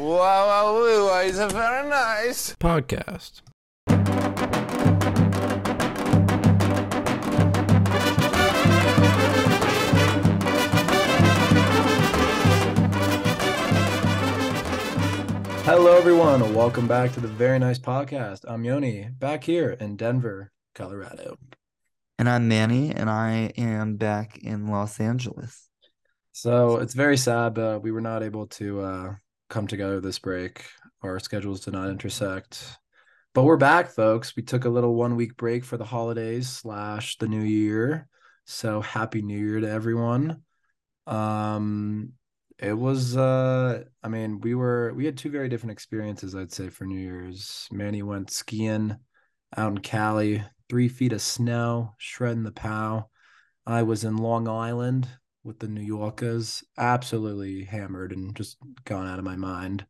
Wow, wow, wow, it's a very nice. podcast. Hello, everyone, and welcome back to the Very Nice Podcast. I'm Yoni, back here in Denver, Colorado. And I'm Manny, and I am back in Los Angeles. So it's very sad, but we were not able to uh, come together this break. Our schedules did not intersect. But we're back, folks. We took a little one week break for the holidays slash the new year. So happy new year to everyone. Um it was uh I mean, we were we had two very different experiences, I'd say, for New Year's. Manny went skiing out in Cali, three feet of snow, shredding the pow. I was in Long Island with the New Yorkers, absolutely hammered and just gone out of my mind.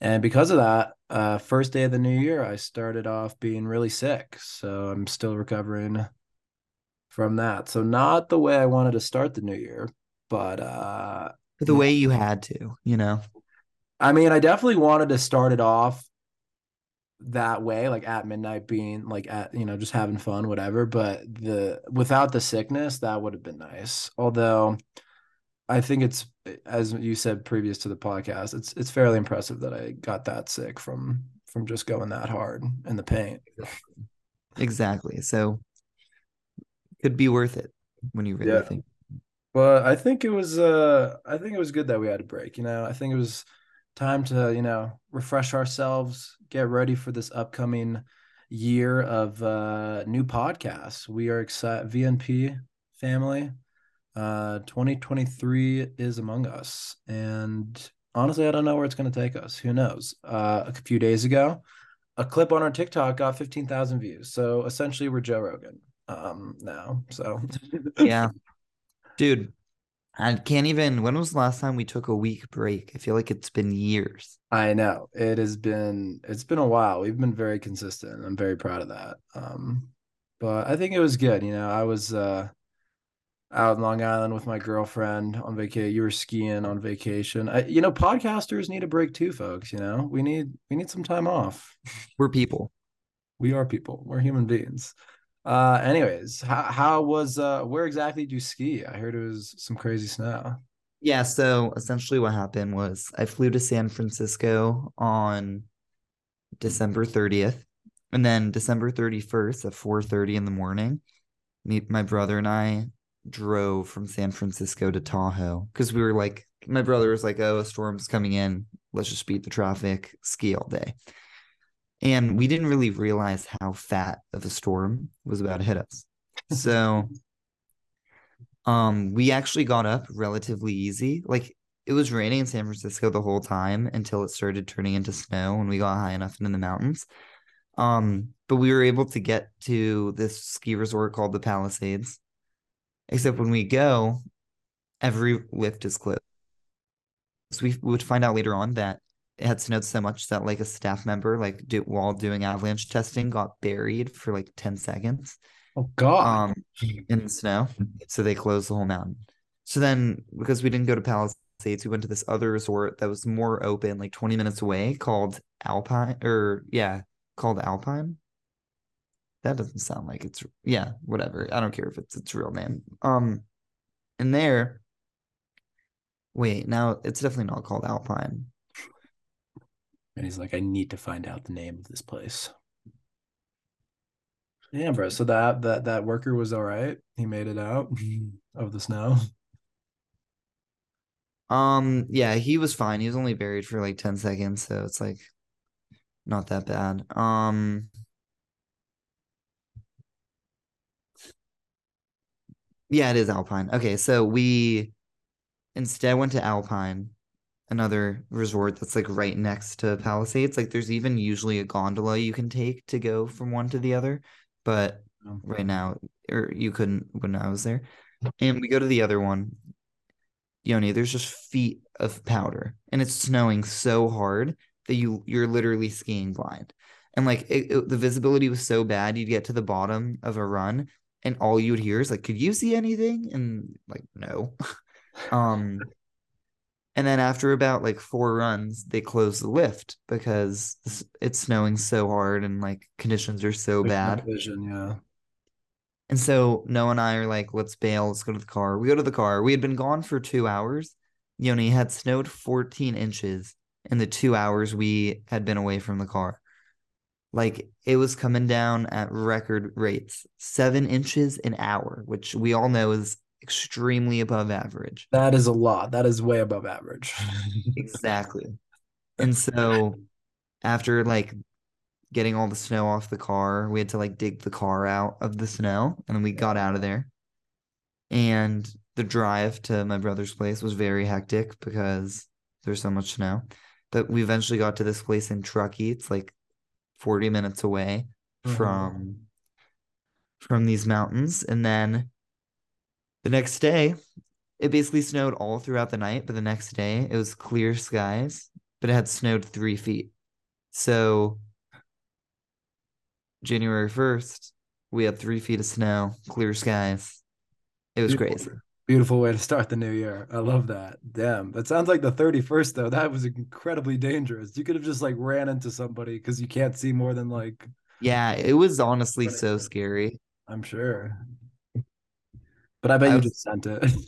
And because of that, uh, first day of the new year, I started off being really sick. So I'm still recovering from that. So not the way I wanted to start the new year, but uh, the way you had to, you know. I mean, I definitely wanted to start it off that way, like at midnight, being like at you know just having fun, whatever. But the without the sickness, that would have been nice. Although I think it's as you said previous to the podcast, it's it's fairly impressive that I got that sick from from just going that hard in the paint. Exactly. So could be worth it when you really Yeah. think. But I think it was uh I think it was good that we had a break, you know. I think it was time to, you know, refresh ourselves, get ready for this upcoming year of uh new podcasts. We are excited VNP family. Uh 2023 is among us. And honestly, I don't know where it's going to take us. Who knows? Uh a few days ago, a clip on our TikTok got 15,000 views. So essentially we're Joe Rogan um now. So Yeah. Dude, I can't even when was the last time we took a week break? I feel like it's been years. I know it has been it's been a while. We've been very consistent. I'm very proud of that. Um, but I think it was good. You know, I was uh out in Long Island with my girlfriend on vacation. You were skiing on vacation. I, you know, podcasters need a break too, folks. You know, we need we need some time off. We're people. We are people. We're human beings. Uh, anyways, how how was uh where exactly did you ski? I heard it was some crazy snow. Yeah, so essentially what happened was I flew to San Francisco on December 30th, and then December 31st at 4:30 in the morning, me, my brother and I drove from San Francisco to Tahoe because we were like, my brother was like, "Oh, a storm's coming in. Let's just beat the traffic, ski all day." And we didn't really realize how fat of a storm was about to hit us. So um, we actually got up relatively easy. Like it was raining in San Francisco the whole time until it started turning into snow when we got high enough into the mountains. Um, but we were able to get to this ski resort called the Palisades. Except when we go, every lift is closed. So we would find out later on that had snowed so much that like a staff member, like do, while doing avalanche testing, got buried for like 10 seconds Oh God. um in the snow. So they closed the whole mountain. So then because we didn't go to Palisades, we went to this other resort that was more open, like 20 minutes away, called Alpine or yeah, called Alpine. That doesn't sound like it's yeah, whatever. I don't care if it's its real name. Um and there wait, now it's definitely not called Alpine. And he's like, I need to find out the name of this place. Yeah, bro. So that that that worker was all right. He made it out of the snow. Um yeah, he was fine. He was only buried for like 10 seconds, so it's like not that bad. Um Yeah, it is Alpine. Okay, so we instead went to Alpine, another resort that's like right next to Palisades. Like there's even usually a gondola you can take to go from one to the other, but Oh. right now or you couldn't when I was there. And we go to the other one. Yoni, there's just feet of powder and it's snowing so hard that you you're literally skiing blind. And like it, it- the visibility was so bad, you'd get to the bottom of a run and all you would hear is like, could you see anything? And like, no. um And then after about like four runs, they close the lift because it's snowing so hard and like conditions are so There's bad. Vision, yeah. And so Noah and I are like, let's bail, let's go to the car. We go to the car. We had been gone for two hours. Yoni had snowed 14 inches in the two hours we had been away from the car. Like it was coming down at record rates, seven inches an hour, which we all know is extremely above average. That is a lot. That is way above average. Exactly. And so after like getting all the snow off the car, we had to like dig the car out of the snow and then we got out of there. And the drive to my brother's place was very hectic because there's so much snow. But we eventually got to this place in Truckee. It's like 40 minutes away Mhm. from from these mountains. And then the next day, it basically snowed all throughout the night, but the next day it was clear skies, but it had snowed three feet. So January 1st, we had three feet of snow, clear skies. It was Beautiful. crazy. Beautiful way to start the new year. I love that. Damn. That sounds like the 31st though. That was incredibly dangerous. You could have just like ran into somebody because you can't see more than like Yeah, it was honestly so scary. I'm sure. But I bet I you was- just sent it.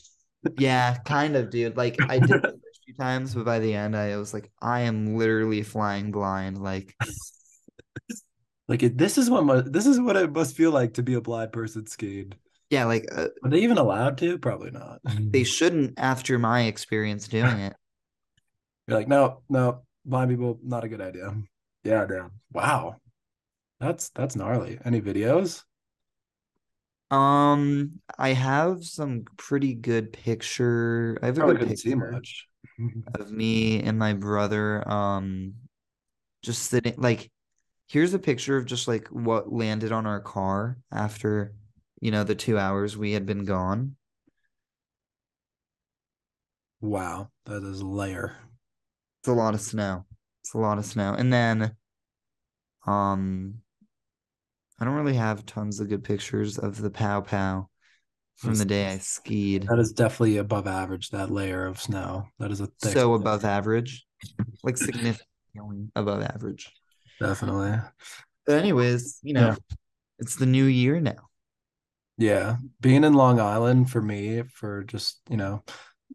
Yeah, kind of, dude. Like I did it first few times, but by the end, I was like, I am literally flying blind. Like, like it, this is what mu- this is what it must feel like to be a blind person skiing. yeah, like uh, Are they even allowed to? Probably not. they shouldn't after my experience doing it. You're like, no, no, blind people, not a good idea. Yeah, damn. Wow. That's that's gnarly. Any videos? Um, I have some pretty good picture. I have a Probably good picture much. of me and my brother. Um, just sitting. Like, here's a picture of just like what landed on our car after, you know, the two hours we had been gone. Wow, that is a layer. It's a lot of snow. It's a lot of snow. And then, um, I don't really have tons of good pictures of the pow pow from the day I skied. That is definitely above average. That layer of snow. That is a thick So layer. above average, like significantly above average. Definitely. But anyways, you know, Yeah. it's the new year now. Yeah, being in Long Island for me, for just you know,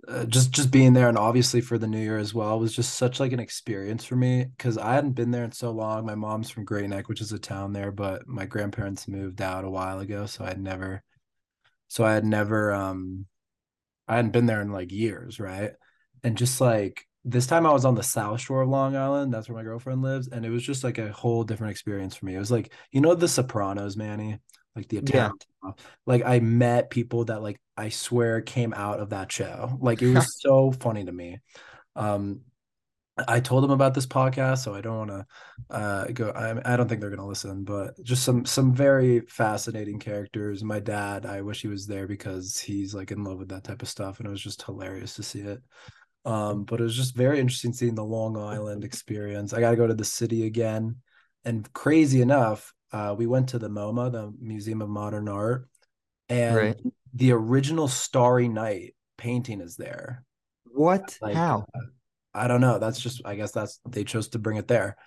uh, just just being there, and obviously for the New Year as well, was just such like an experience for me because I hadn't been there in so long. My mom's from Great Neck, which is a town there, but my grandparents moved out a while ago, so I'd never, so I had never, um, I hadn't been there in like years, right? And just like this time, I was on the South Shore of Long Island. That's where my girlfriend lives, and it was just like a whole different experience for me. It was like you know The Sopranos, Manny, like the Yeah. Like I met people that like I swear came out of that show. Like it was so funny to me. Um I told them about this podcast, so I don't want to uh go I I don't think they're going to listen, but just some some very fascinating characters. My dad, I wish he was there because he's like in love with that type of stuff and it was just hilarious to see it. Um but it was just very interesting seeing the Long Island experience. I got to go to the city again. And crazy enough, uh, we went to the MoMA, the Museum of Modern Art, and Right. The original Starry Night painting is there. What? Like, How? uh, I don't know. That's just, I guess that's they chose to bring it there,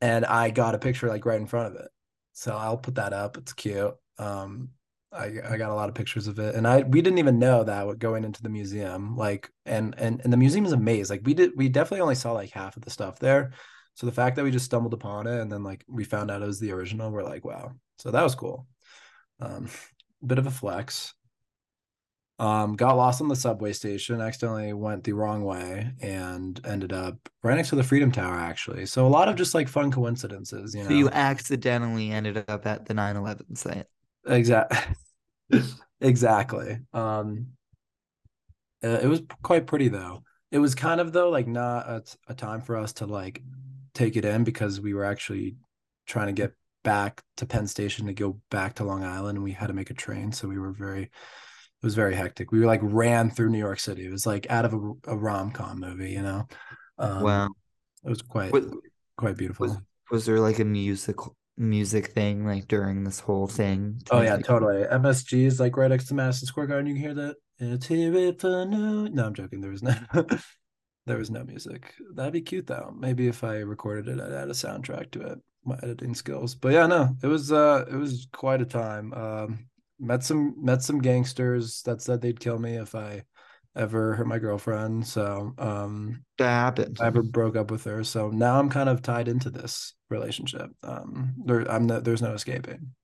and I got a picture like right in front of it. So I'll put that up. It's cute. Um, I I got a lot of pictures of it, and I we didn't even know that going into the museum. Like, and and and the museum is a maze. Like we did, we definitely only saw like half of the stuff there. So the fact that we just stumbled upon it and then like we found out it was the original, we're like, wow. So that was cool. Um, bit of a flex. Um, got lost on the subway station, accidentally went the wrong way and ended up right next to the Freedom Tower, actually. So a lot of just like fun coincidences, you know. So you accidentally ended up at the 9/11 site. Exactly. exactly. Um, it was quite pretty though. It was kind of though like not a, a time for us to like take it in because we were actually trying to get back to Penn Station to go back to Long Island and we had to make a train, so we were very it was very hectic. We were like ran through New York City. It was like out of a, a rom com movie, you know. Um, Wow. it was quite Was, quite beautiful. was was there like a music music thing like during this whole thing? Oh yeah, totally. MSG is like right next to Madison Square Garden. You can hear that. It's here it for no. No, I'm joking. There was no. There was no music. That'd be cute though. Maybe if I recorded it, I'd add a soundtrack to it. My editing skills. But yeah, no, it was uh it was quite a time. Um met some met some gangsters that said they'd kill me if I ever hurt my girlfriend. So um That happened. I ever broke up with her. So now I'm kind of tied into this relationship. Um there I'm no, there's no escaping.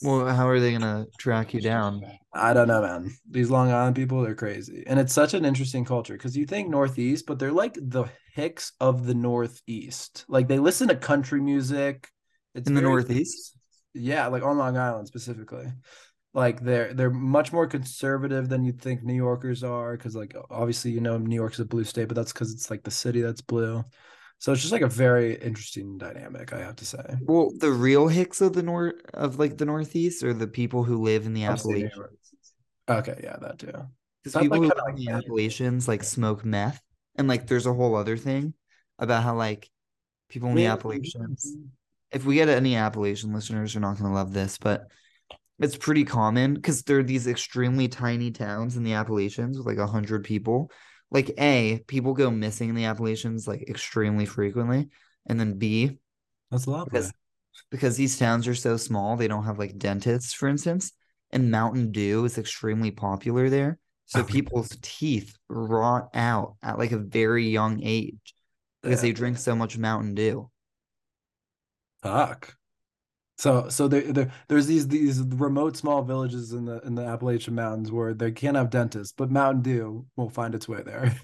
Well, how are they gonna track you down? I don't know, man. These Long Island people, they're crazy. And it's such an interesting culture because you think Northeast, but they're like the Hicks of the Northeast. Like they listen to country music. It's In the Northeast? Yeah, like on Long Island specifically. Like they're they're much more conservative than you'd think New Yorkers are, because like obviously you know New York's a blue state, but that's because it's like the city that's blue. So it's just like a very interesting dynamic, I have to say. Well, the real Hicks of the north of like the Northeast are the people who live in the Appalachians. Okay, yeah, that too. Because That's, like, people who live in the Appalachians like smoke meth, and like there's a whole other thing about how like people in the. Appalachians. If we get any Appalachian listeners, you're not gonna love this, but it's pretty common because there are these extremely tiny towns in the Appalachians with like a hundred people. Like A, people go missing in the Appalachians like extremely frequently, and then B, That's lovely. because because these towns are so small, they don't have like dentists, for instance, and Mountain Dew is extremely popular there. So oh, people's teeth rot out at like a very young age because Yeah. they drink so much Mountain Dew. Fuck. So so there, there there's these these remote small villages in the in the Appalachian Mountains where they can't have dentists, but Mountain Dew will find its way there.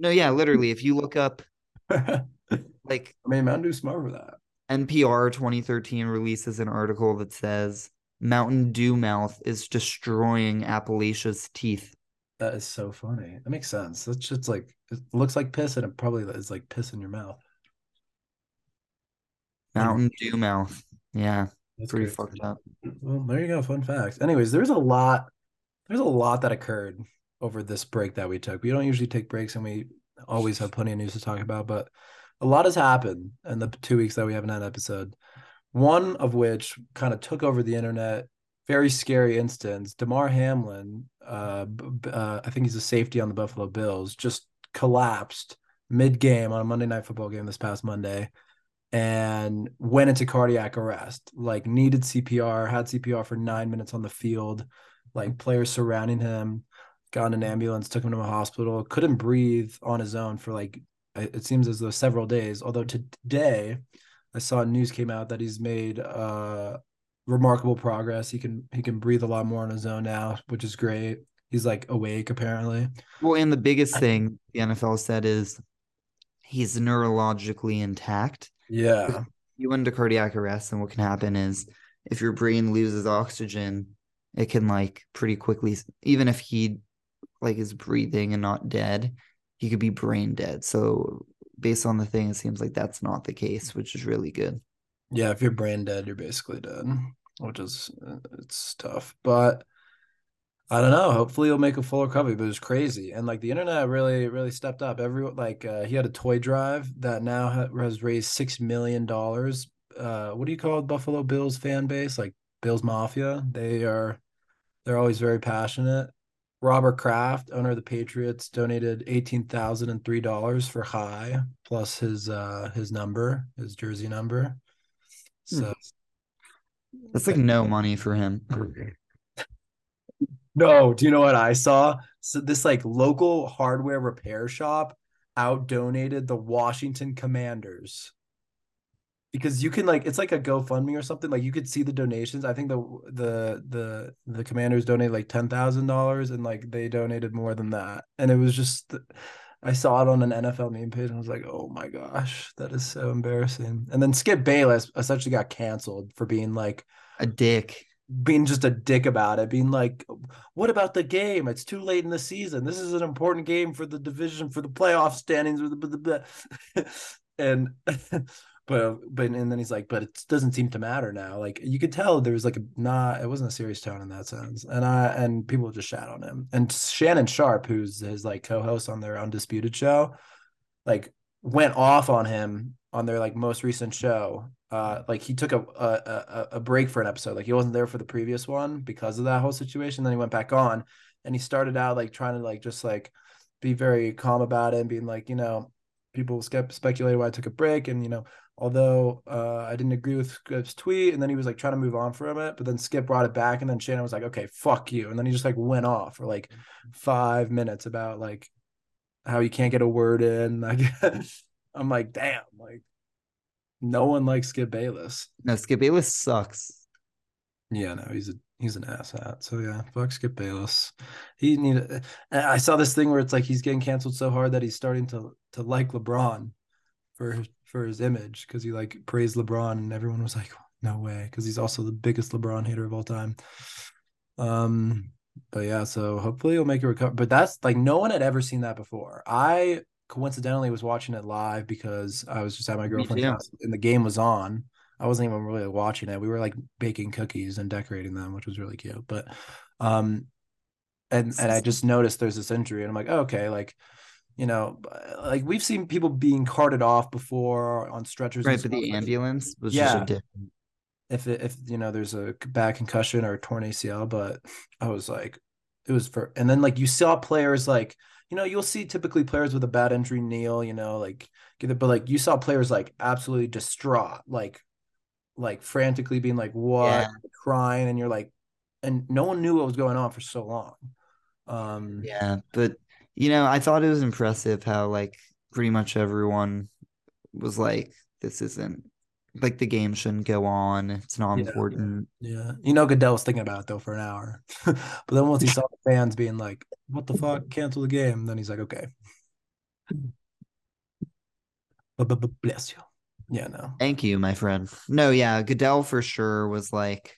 No, yeah, literally, if you look up like I mean, Mountain Dew's smart for that. NPR 2013 releases an article that says Mountain Dew mouth is destroying Appalachia's teeth. That is so funny. That makes sense. That's just like it looks like piss, and it probably is like piss in your mouth. Mountain Dew mouth. Yeah, That's pretty crazy. fucked up. Well, there you go. Fun facts. Anyways, there's a lot. There's a lot that occurred over this break that we took. We don't usually take breaks, and we always have plenty of news to talk about. But a lot has happened in the two weeks that we haven't had an episode. One of which kind of took over the internet. Very scary instance. Damar Hamlin, uh, uh, I think he's a safety on the Buffalo Bills, just collapsed mid game on a Monday Night Football game this past Monday and went into cardiac arrest. Like needed CPR, had CPR for nine minutes on the field. Like players surrounding him, got in an ambulance, took him to a hospital. Couldn't breathe on his own for like it seems as though several days. Although today, I saw news came out that he's made uh remarkable progress. He can he can breathe a lot more on his own now, which is great. He's like awake apparently. Well, and the biggest thing the NFL said is he's neurologically intact. Yeah. You went into cardiac arrest, and what can happen is if your brain loses oxygen, it can like pretty quickly, even if he like is breathing and not dead, he could be brain dead. So based on the thing, it seems like that's not the case, which is really good. Yeah, if you're brain dead, you're basically dead, which is uh, it's tough. But I don't know. Hopefully, he'll make a full recovery. But it's crazy, and like the internet really, really stepped up. Everyone like uh, he had a toy drive that now ha- has raised six million dollars. Uh, what do you call it? Buffalo Bills fan base? Like Bills Mafia. They are they're always very passionate. Robert Kraft, owner of the Patriots, donated eighteen thousand and three dollars for High plus his uh his number, his jersey number. Hmm. So That's like no money for him. no, do you know what I saw? So this like local hardware repair shop out donated the Washington Commanders. Because you can like it's like a GoFundMe or something. Like you could see the donations. I think the the the the commanders donated like ten thousand dollars and like they donated more than that. And it was just I saw it on an NFL meme page and I was like, oh my gosh, that is so embarrassing. And then Skip Bayless essentially got canceled for being like A dick. Being just a dick about it, being like, "What about the game? It's too late in the season. This is an important game for the division, for the playoff standings." blah, blah, blah, blah." and but but and then he's like, "But it doesn't seem to matter now." Like you could tell there was like a not, it wasn't a serious tone in that sense. And I and people just shat on him. And Shannon Sharpe, who's his like co-host on their Undisputed show, like went off on him on their like most recent show. Uh, like he took a, a a break for an episode. Like he wasn't there for the previous one because of that whole situation. Then he went back on, and he started out like trying to like just like be very calm about it and being like, you know, people spe- speculated why I took a break, and you know, although uh, I didn't agree with Skip's tweet, and then he was like trying to move on from it, but then Skip brought it back, and then Shannon was like, okay, fuck you, and then he just like went off for like five minutes about like how you can't get a word in. Like, I'm like, damn, like no one likes Skip Bayless. No, Skip Bayless sucks. Yeah, no, he's a he's an asshat. So yeah, fuck Skip Bayless. He need. I saw this thing where it's like he's getting canceled so hard that he's starting to to like LeBron for for his image because he like praised LeBron and everyone was like, no way, because he's also the biggest LeBron hater of all time. Um, but yeah, so hopefully he'll make a recover. But that's like no one had ever seen that before. I coincidentally was watching it live because I was just at my girlfriend's house and the game was on. I wasn't even really watching it. We were like baking cookies and decorating them, which was really cute. But um and and I just noticed there's this injury and I'm like, oh, okay, like you know, like we've seen people being carted off before on stretchers. Right, but the ambulance was Yeah. just a if it, if you know there's a bad concussion or a torn ACL, but I was like, it was for, and then like you saw players like, you know, you'll see typically players with a bad injury kneel, you know, like get it, but like you saw players like absolutely distraught, like, like frantically being like, what, Yeah. crying, and you're like, and no one knew what was going on for so long. Um, Yeah, but you know, I thought it was impressive how like pretty much everyone was like, "This isn't like the game shouldn't go on. It's not Yeah. important." Yeah, you know Goodell was thinking about it though for an hour, but then once he saw the fans being like, "What the fuck? Cancel the game," then he's like, "Okay." Bless you. Yeah, no. Thank you, my friend. No, yeah, Goodell for sure was like,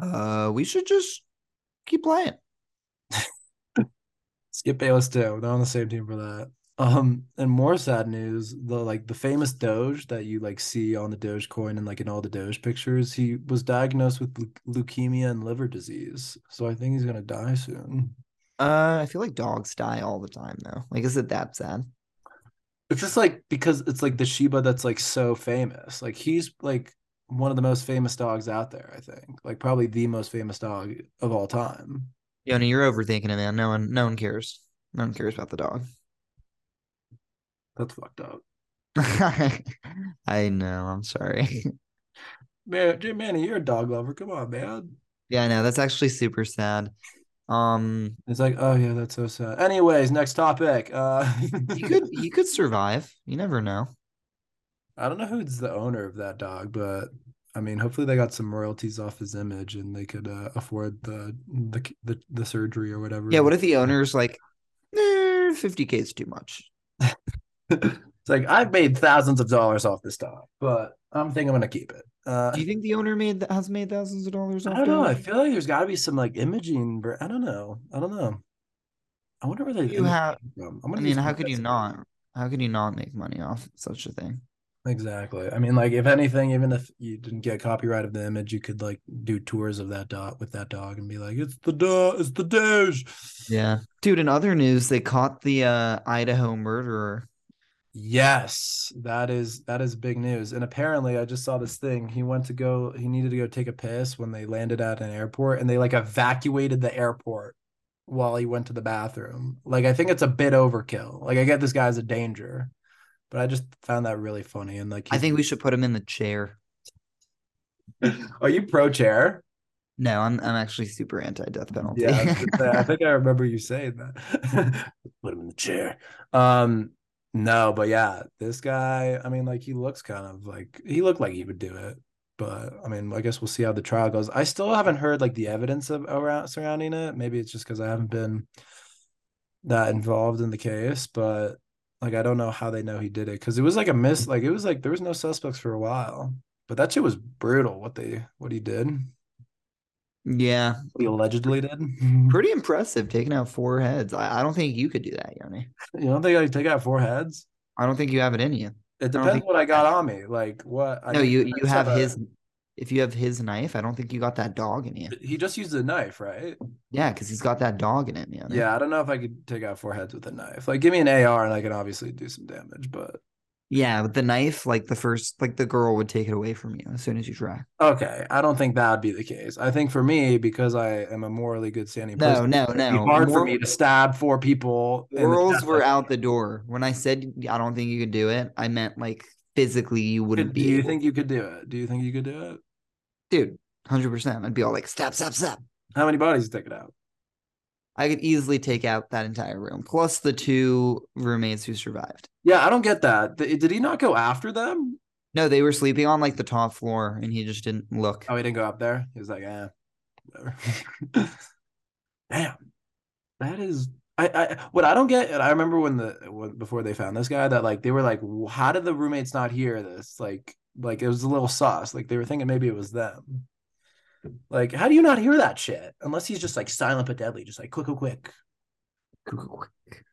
"Uh, we should just keep playing." Skip Bayless too. They're on the same team for that. Um, and more sad news, the like the famous Doge that you like see on the Doge coin and like in all the Doge pictures, he was diagnosed with leu- leukemia and liver disease. So I think he's gonna die soon. Uh, I feel like dogs die all the time though. Like, is it that sad? It's just like because it's like the Shiba that's like so famous. Like he's like one of the most famous dogs out there, I think. Like probably the most famous dog of all time. Yoni, you're overthinking it, man. No one, no one cares. No one cares about the dog. That's fucked up. I know. I'm sorry. Man, Manny, you're a dog lover. Come on, man. Yeah, I know. That's actually super sad. Um, It's like, oh yeah, that's so sad. Anyways, next topic. Uh he could he could survive. You never know. I don't know who's the owner of that dog, but I mean, hopefully they got some royalties off his image and they could uh, afford the, the the the surgery or whatever. Yeah, what if the owner's like, eh, 50k is too much? it's like I've made thousands of dollars off this dog, but I'm thinking I'm gonna keep it. Uh, Do you think the owner made has made thousands of dollars I don't know. I feel like there's got to be some like imaging. I don't know. I don't know. I wonder where they. You have- From. Gonna mean, how could you not? How could you not make money off such a thing? Exactly. I mean, like if anything, even if you didn't get copyright of the image, you could like do tours of that dog with that dog and be like, "It's the dog. It's the Doge." Yeah, dude. In other news, they caught the uh, Idaho murderer. Yes, that is that is big news. And apparently, I just saw this thing. He went to go. He needed to go take a piss when they landed at an airport, and they like evacuated the airport while he went to the bathroom. Like I think it's a bit overkill. Like I get this guy's a danger, but I just found that really funny. And like, I think we should put him in the chair. Are you pro chair? No, I'm I'm actually super anti death penalty. Yeah, I, was gonna say, I think I remember you saying that. Put him in the chair. Um, no, but yeah, this guy. I mean, like he looks kind of like he looked like he would do it. But I mean, I guess we'll see how the trial goes. I still haven't heard like the evidence of around surrounding it. Maybe it's just because I haven't been that involved in the case. But like, I don't know how they know he did it because it was like a miss. Like it was like there was no suspects for a while. But that shit was brutal. What they what he did. Yeah, What he allegedly did. Mm-hmm. pretty impressive taking out four heads. I, I don't think you could do that, Yoni. You don't think I could take out four heads? I don't think you have it in you. It don't depends think- what I got on me. Like what? I No, think you you just have a- his. If you have his knife, I don't think you got that dog in you. He just used a knife, right? Yeah, because he's got that dog in him. Yoni. Yeah, I don't know if I could take out four heads with a knife. Like, give me an AR and I can obviously do some damage, but Yeah, with the knife, like the first, like the girl would take it away from you as soon as you try. Okay, I don't think that would be the case. I think for me, because I am a morally good standing No, person, no, it'd no. hard for me to stab four people. Morals were out the door. When I said I don't think you could do it, I meant like physically you wouldn't Could- be. Do you able- think you could do it? Do you think you could do it? dude? Hundred percent. I'd be all like, stop, stop, stop. How many bodies take it out? I could easily take out that entire room, plus the two roommates who survived. Yeah, I don't get that. Did he not go after them? No, they were sleeping on like the top floor, and he just didn't look. Oh, he didn't go up there. He was like, eh, whatever. Damn, that is. I, I what I don't get, and I remember when the when, before they found this guy that like they were like, how did the roommates not hear this? Like, like it was a little sus. Like they were thinking maybe it was them. Like, how do you not hear that shit? Unless he's just like silent but deadly, just like quick, quick, quick.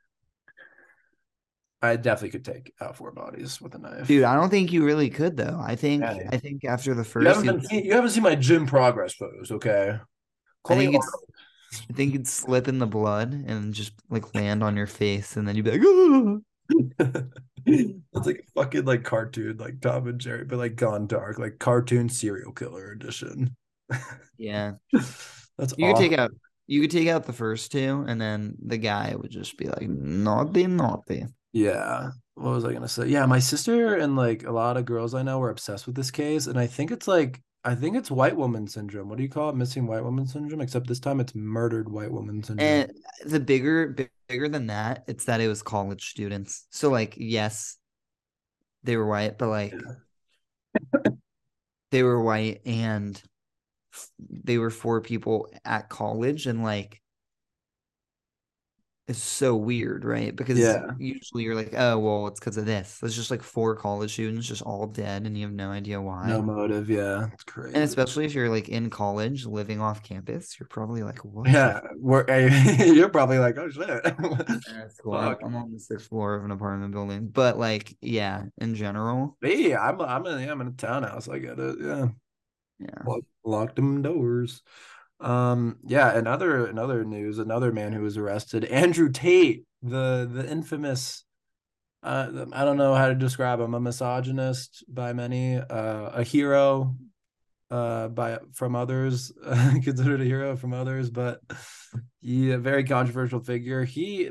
I definitely could take out four bodies with a knife, Dude, I don't think you really could though. I think Yeah. I think after the You first, haven't, you, seen- you haven't seen my gym progress pose, okay? Call me think it's-. I think you'd slip in the blood and just like land on your face, and then you'd be like, "Ah." It's like a fucking like cartoon, like Tom and Jerry, but like gone dark, like cartoon serial killer edition. Yeah. That's You could take out you could take out the first two, and then the guy would just be like, naughty, naughty. Yeah. What was I gonna say? Yeah, my sister and like a lot of girls I know were obsessed with this case, and I think it's like I think it's white woman syndrome. What do you call it? Missing white woman syndrome. Except this time it's murdered white woman syndrome. And the bigger bigger than that, it's that it was college students. So like, yes, they were white, but like they were white and they were four people at college and like it's so weird, right? Because Yeah. usually you're like, oh well, it's because of this. It's just like four college students just all dead and you have no idea why. no motive. Yeah, it's crazy. and especially if you're like in college living off campus, you're probably like, what? yeah, we're, you're probably like, oh shit. Cool. I'm, Fuck. I'm on the sixth floor of an apartment building, but like, yeah, in general, Hey, I'm I'm in I'm in a townhouse. I get it. Yeah. Yeah. Lock, lock them doors. Um, yeah, another another news, another man who was arrested, Andrew Tate, the the infamous uh I don't know how to describe him, a misogynist by many, uh a hero uh by from others, considered a hero from others, but he a very controversial figure. He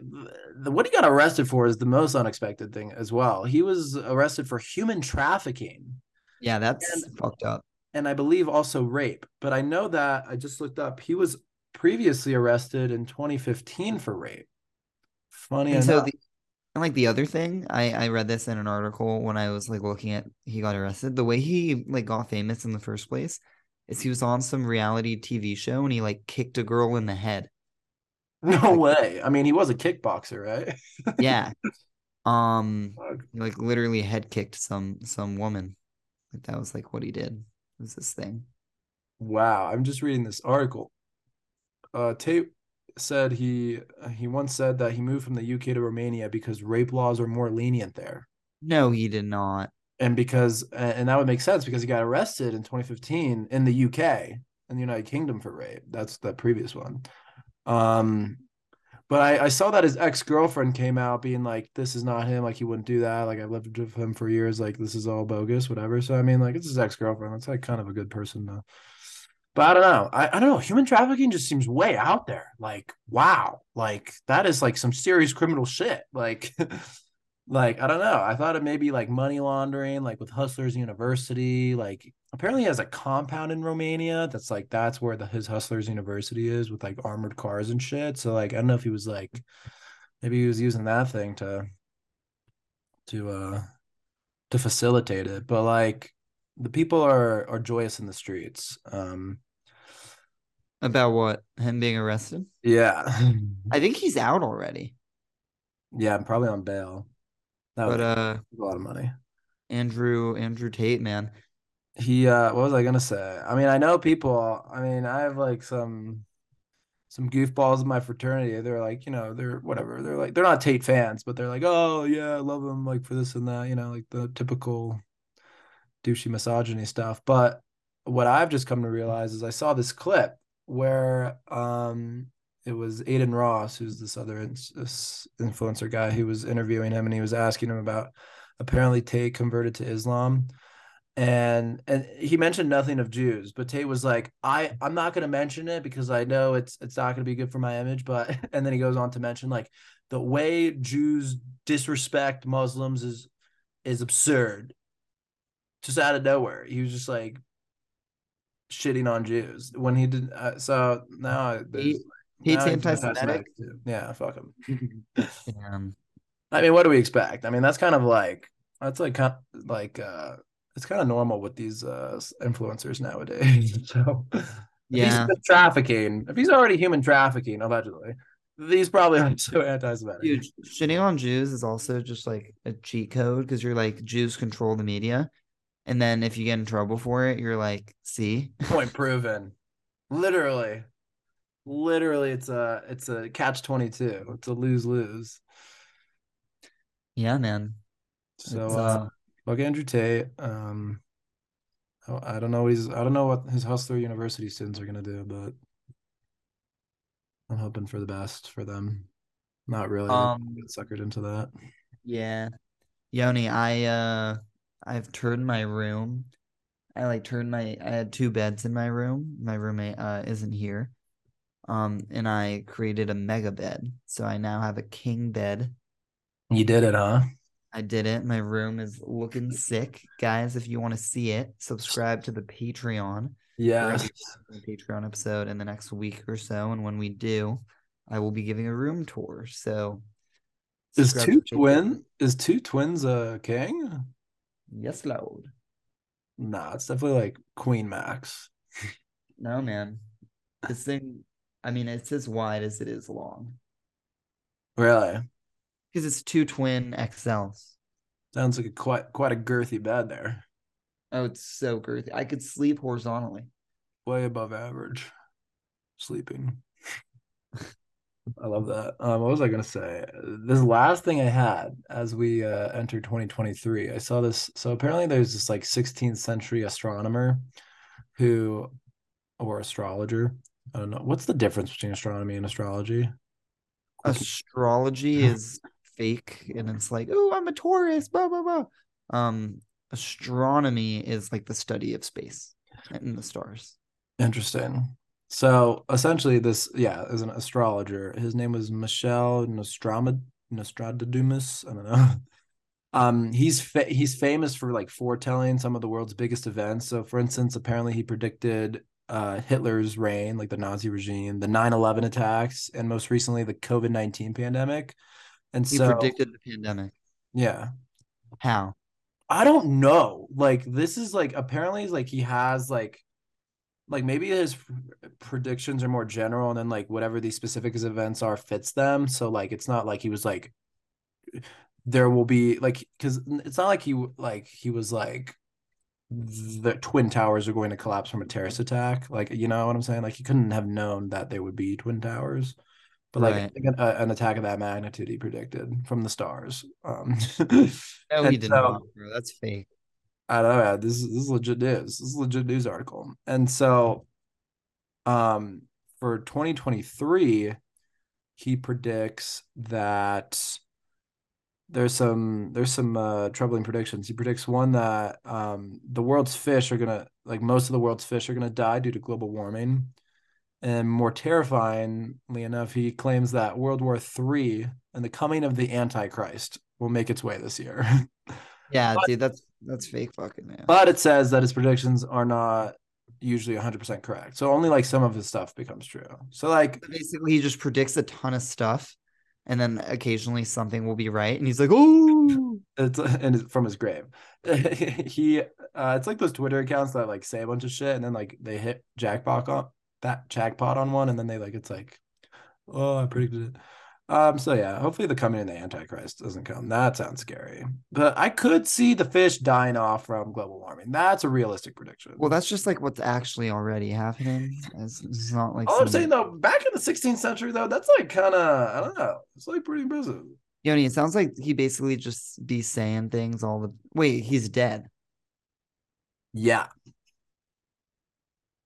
the, what he got arrested for is the most unexpected thing as well. He was arrested for human trafficking Yeah, that's fucked up. And I believe also rape. But I know that I just looked up. He was previously arrested in 2015 for rape. Funny And enough. so the and like the other thing, I I read this in an article when I was like looking at he got arrested. The way he like got famous in the first place is he was on some reality TV show and he like kicked a girl in the head. no way. I mean, he was a kickboxer, right? Yeah. Um like literally head kicked some some woman. Like that was like what he did. Was this thing. Wow, I'm just reading this article. Uh, Tate said he he once said that he moved from the UK to Romania because rape laws are more lenient there. No, he did not. and because and that would make sense because he got arrested in 2015 in the UK in the United Kingdom for rape. That's the previous one. Um, but I, I saw that his ex girlfriend came out being like, "This is not him. Like he wouldn't do that. Like I've lived with him for years. Like this is all bogus, whatever." So I mean, like it's his ex girlfriend. That's like kind of a good person. But I don't know. I, I don't know. Human trafficking just seems way out there. Like wow, like that is like some serious criminal shit. Like like I don't know. I thought it may be like money laundering, like with Hustlers University. Like apparently he has a compound in Romania that's like that's where the his Hustlers University is with like armored cars and shit. So like I don't know if he was like maybe he was using that thing to to uh to facilitate it. But like the people are are joyous in the streets. Um About what? Him being arrested? yeah. I think he's out already. yeah, I'm probably on bail. That But uh a lot of money. Andrew Andrew Tate, man. he uh what was i gonna say i mean i know people i mean i have like some some goofballs in my fraternity they're like you know they're whatever they're like they're not tate fans but they're like oh yeah i love him like for this and that you know like the typical douchey misogyny stuff but what i've just come to realize is i saw this clip where um it was Adin Ross, who's this other influencer guy, who was interviewing him, and he was asking him about apparently Tate converted to Islam. And and he mentioned nothing of Jews, but Tate was like, I I'm not gonna mention it because I know it's it's not gonna be good for my image. But and then he goes on to mention like the way Jews disrespect Muslims is is absurd. Just out of nowhere, he was just like shitting on Jews when he did. Uh, so now He- now he's anti-Semitic. too. Yeah, fuck him. Um, I mean, what do we expect? I mean, that's kind of like that's like kind like uh it's kind of normal with these uh influencers nowadays. so if yeah, he's trafficking, if he's already human trafficking allegedly, he's probably also anti-Semitic. dude, shitting on Jews is also just like a cheat code because you're like Jews control the media, and then if you get in trouble for it, you're like, see, Point proven. Literally, literally, it's a it's a catch twenty two. It's a lose lose. yeah, man. So It's, uh, uh, Andrew Tate. Um, I I don't know what he's. I don't know what his Hustler University students are gonna do, but I'm hoping for the best for them. Not really Um, get suckered into that. Yeah. Yoni, I uh I've turned my room. I like turned my I had two beds in my room. My roommate uh isn't here. Um and I created a mega bed. So I now have a king bed. You did it, huh? I did it. My room is looking sick. Guys, if you want to see it, subscribe to the Patreon. Yeah. gonna be doing a Patreon episode in the next week or so. And when we do, I will be giving a room tour. So Is two twin? Is two twins a king? Yes, Lord. Nah, it's definitely like Queen Max. No, man. This thing, I mean, it's as wide as it is long Really? because it's two twin XLs. Sounds like a quite quite a girthy bed there. Oh, it's so girthy. I could sleep horizontally. Way above average. Sleeping. I love that. Um, what was I gonna say? This last thing I had as we uh, entered 2023, I saw this. So apparently, there's this like 16th century astronomer who, or astrologer. I don't know. What's the difference between astronomy and astrology? Astrology is fake and it's like, oh, I'm a Taurus, blah, blah, blah. Um, astronomy is like the study of space and the stars. Interesting. So essentially, this yeah is an astrologer. His name was Michel Nostradamus. I don't know. Um, he's fa- he's famous for like foretelling some of the world's biggest events. So, for instance, apparently he predicted uh, Hitler's reign, like the Nazi regime, the 9/11 attacks, and most recently the COVID 19 pandemic. And He so, predicted the pandemic. yeah, How? I don't know. Like this is like apparently like he has like like maybe his predictions are more general and then like whatever these specific events are fits them. So like it's not like he was like there will be like because it's not like he like he was like the twin towers are going to collapse from a terrorist attack. Like you know what I'm saying? Like he couldn't have known that they would be twin towers. But like Right. an, a- an attack of that magnitude he predicted from the stars. Um, No, he did so- not, bro. That's fake. I don't know. man. This is this is legit news. This is a legit news article. And so, um, for 2023, he predicts that there's some there's some uh, troubling predictions. He predicts one that um the world's fish are gonna like most of the world's fish are gonna die due to global warming. And more terrifyingly enough, he claims that World War III and the coming of the Antichrist will make its way this year. Yeah, But- dude, that's that's fake fucking man. But it says that his predictions are not usually 100% correct. So only like some of his stuff becomes true. So like Basically, he just predicts a ton of stuff, and then occasionally something will be right, and he's like, "Oh, it's and from his grave. he uh it's like those Twitter accounts that like say a bunch of shit and then like they hit jackpot on that jackpot on one and then they like it's like oh I predicted it. Um so yeah, hopefully the coming of the Antichrist doesn't come. That sounds scary. But I could see the fish dying off from global warming. That's a realistic prediction. Well, that's just like what's actually already happening. It's, it's not like All I'm saying though, back in the 16th century though, that's like kind of I don't know. It's like pretty impressive. Yoni, it sounds like he basically just be saying things all the. Wait, he's dead. Yeah,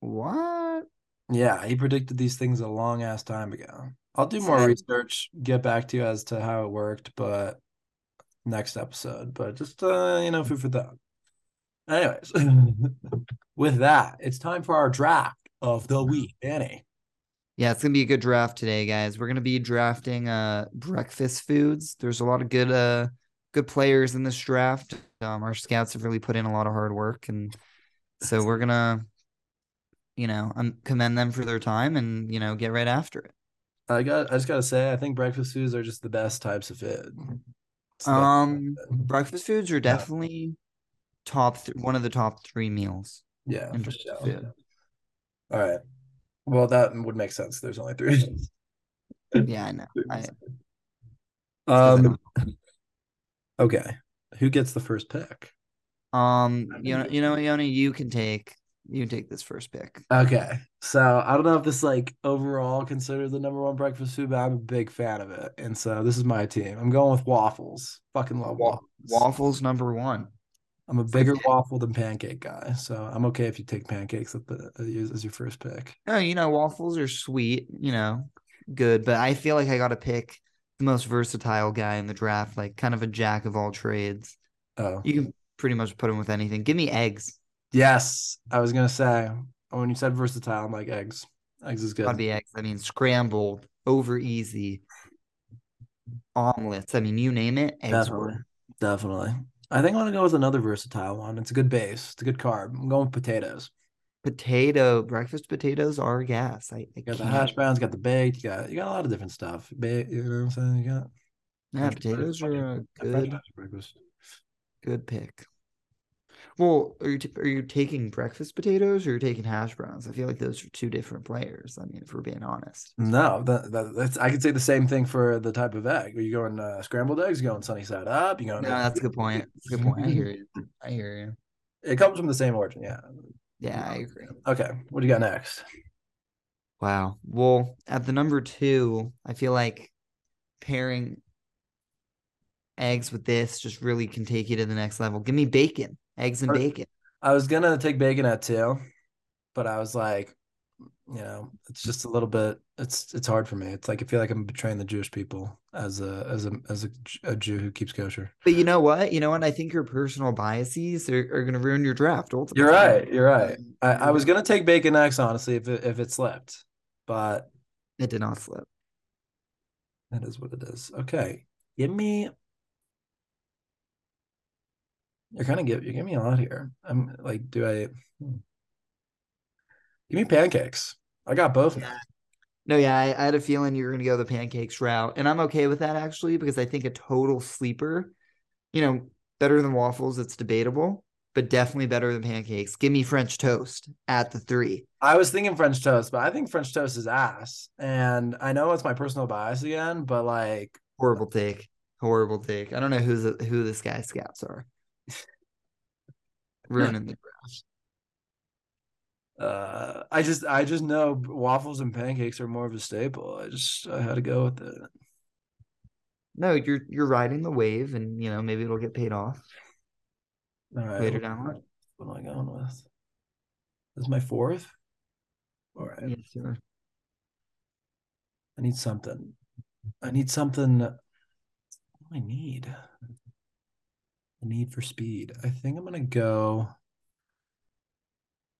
What? yeah. He predicted these things a long ass time ago. I'll do more Sad. research, get back to you as to how it worked, but next episode, but just uh, you know, food for thought. Anyways, with that, it's time for our draft of the week. Danny. Yeah, it's gonna be a good draft today, guys. We're gonna be drafting uh breakfast foods. There's a lot of good uh good players in this draft. Um, our scouts have really put in a lot of hard work, and so we're gonna, you know, um, commend them for their time and you know get right after it. I got. I just gotta say, I think breakfast foods are just the best types of food. It's Um, breakfast foods are definitely top th- one of the top three meals. yeah, for sure. food. All right. Well, that would make sense. There's only three. Yeah, I know. I, Um. Okay. Who gets the first pick? um, you know, you know, Yoni, you can take you can take this first pick. Okay. So I don't know if this like overall considered the number one breakfast food, but I'm a big fan of it. And so this is my team. I'm going with waffles. Fucking love waffles. Waffles number one. I'm a bigger waffle than pancake guy. So I'm okay if you take pancakes at the as your first pick. Oh, you know, waffles are sweet, you know, good, but I feel like I got to pick the most versatile guy in the draft, like kind of a jack of all trades. Oh. You can pretty much put him with anything. Give me eggs. Yes. I was gonna say when you said versatile, I'm like eggs. Eggs is Gotta good. be eggs. I mean, scrambled, over easy, omelets. I mean, you name it. Eggs Definitely. were. Definitely. I think I'm gonna go with another versatile one. It's a good base. It's a good carb. I'm going with potatoes. Potato breakfast potatoes are gas. I, I You got the can't- hash browns, got the baked, you got you got a lot of different stuff. Ba- you know what I'm saying? You got Yeah, potatoes are a good breakfast. good pick. Well, are you t- are you taking breakfast potatoes or you're taking hash browns? I feel like those are two different players. I mean, if we're being honest. No, that, that that's I could say the same thing for the type of egg. Are you going uh, scrambled eggs? You going sunny side up? You going? No, that's a good point. That's a good point. I hear you. I hear you. It comes from the same origin. Yeah. Yeah, I agree. Okay. What do you got next? Wow. Well, at the number two, I feel like pairing eggs with this just really can take you to the next level. Give me bacon, eggs and bacon. I was gonna take bacon at two, but I was like, you know, it's just a little bit. It's it's hard for me. It's like I feel like I'm betraying the Jewish people as a as a as a Jew who keeps kosher. But you know what? You know what? I think your personal biases are, are going to ruin your draft. Ultimately. You're right. You're right. I, I was gonna take bacon next, honestly, if it, if it slipped, but It did not slip. that is what it is. Okay, give me. You're kind of give you're giving me a lot here. I'm like, do I? hmm. Give me pancakes. I got both now. No, yeah, I, I had a feeling you were going to go the pancakes route, and I'm okay with that actually because I think a total sleeper, you know, better than waffles. It's debatable, but definitely better than pancakes. Give me French toast at the three. I was thinking French toast, but I think French toast is ass. And I know it's my personal bias again, but like, Horrible take. Horrible take. I don't know who's the, who this guy's scouts are. Ruining the draft. uh, I just I just know waffles and pancakes are more of a staple. I just I had to go with it. No, you're you're riding the wave, and you know maybe it'll get paid off. All right, Later what- down line. What am I going with? This is my fourth. All right, Yes, sir. I need something. I need something. What do I need? Need for speed. I think I'm gonna go.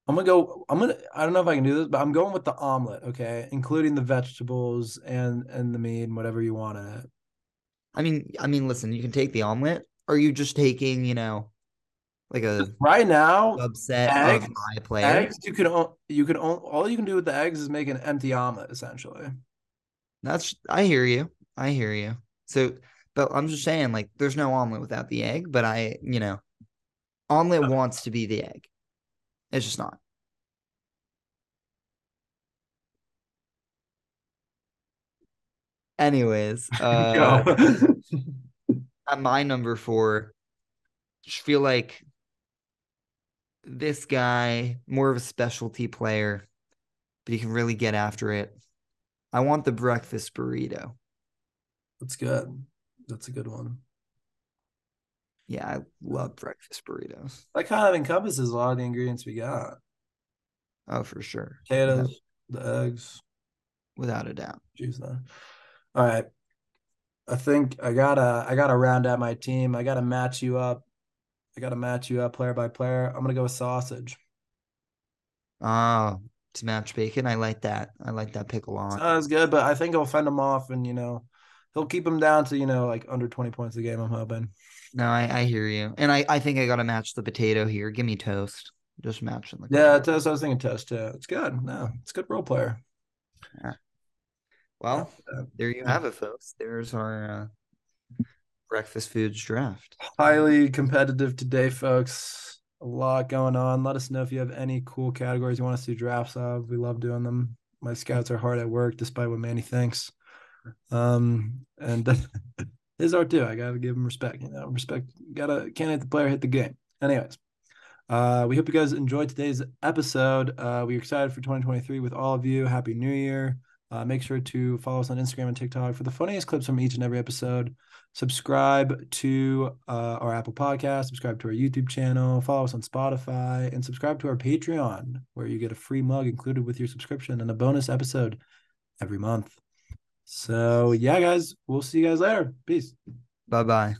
I'm gonna go. I'm gonna. I don't know if I can do this, but I'm going with the omelet. Okay, including the vegetables and and the meat and whatever you want in it. I mean, I mean, listen, you can take the omelet. Are you just taking, you know, like a Right now, upset eggs- of my player? eggs you can you can all you can do with the eggs is make an empty omelet essentially. That's I hear you. I hear you. So, but I'm just saying, like, there's no omelet without the egg. But I, you know, omelet wants to be the egg. It's just not. Anyways, uh, at my number four, just feel like this guy more of a specialty player, but he can really get after it. I want the breakfast burrito. That's good. That's a good one. Yeah, I love breakfast burritos. That kind of encompasses a lot of the ingredients we got. Oh, for sure. Potatoes, the eggs, Without a doubt. juice. All right. I think I gotta I gotta round out my team. I gotta match you up. I gotta match you up player by player. I'm gonna go with sausage. Ah, to match bacon. I like that. I like that pick a lot. As good, but I think he'll fend them off, and you know, he'll keep him down to you know like under 20 points a game. I'm hoping. No, I, I hear you. And I, I think I gotta match the potato here. Give me toast. Just matching the Yeah, toast. I was thinking toast too. It's good. No, it's a good role player. yeah. Well, Yeah. there you have it, folks. There's our uh, breakfast foods draft. highly competitive today, folks. A lot going on. Let us know if you have any cool categories you want to see drafts of. We love doing them. My scouts are hard at work, despite what Manny thinks. Um, and his are too. I gotta give him respect. You know, respect. Gotta can't hit the player, hit the game. Anyways, uh, we hope you guys enjoyed today's episode. Uh, we're excited for 2023 with all of you. Happy New Year. Uh, make sure to follow us on Instagram and TikTok for the funniest clips from each and every episode subscribe to uh, our Apple Podcast, subscribe to our YouTube channel, follow us on Spotify, and subscribe to our Patreon, where you get a free mug included with your subscription and a bonus episode every month. So, yeah, guys, we'll see you guys later. Peace. Bye bye.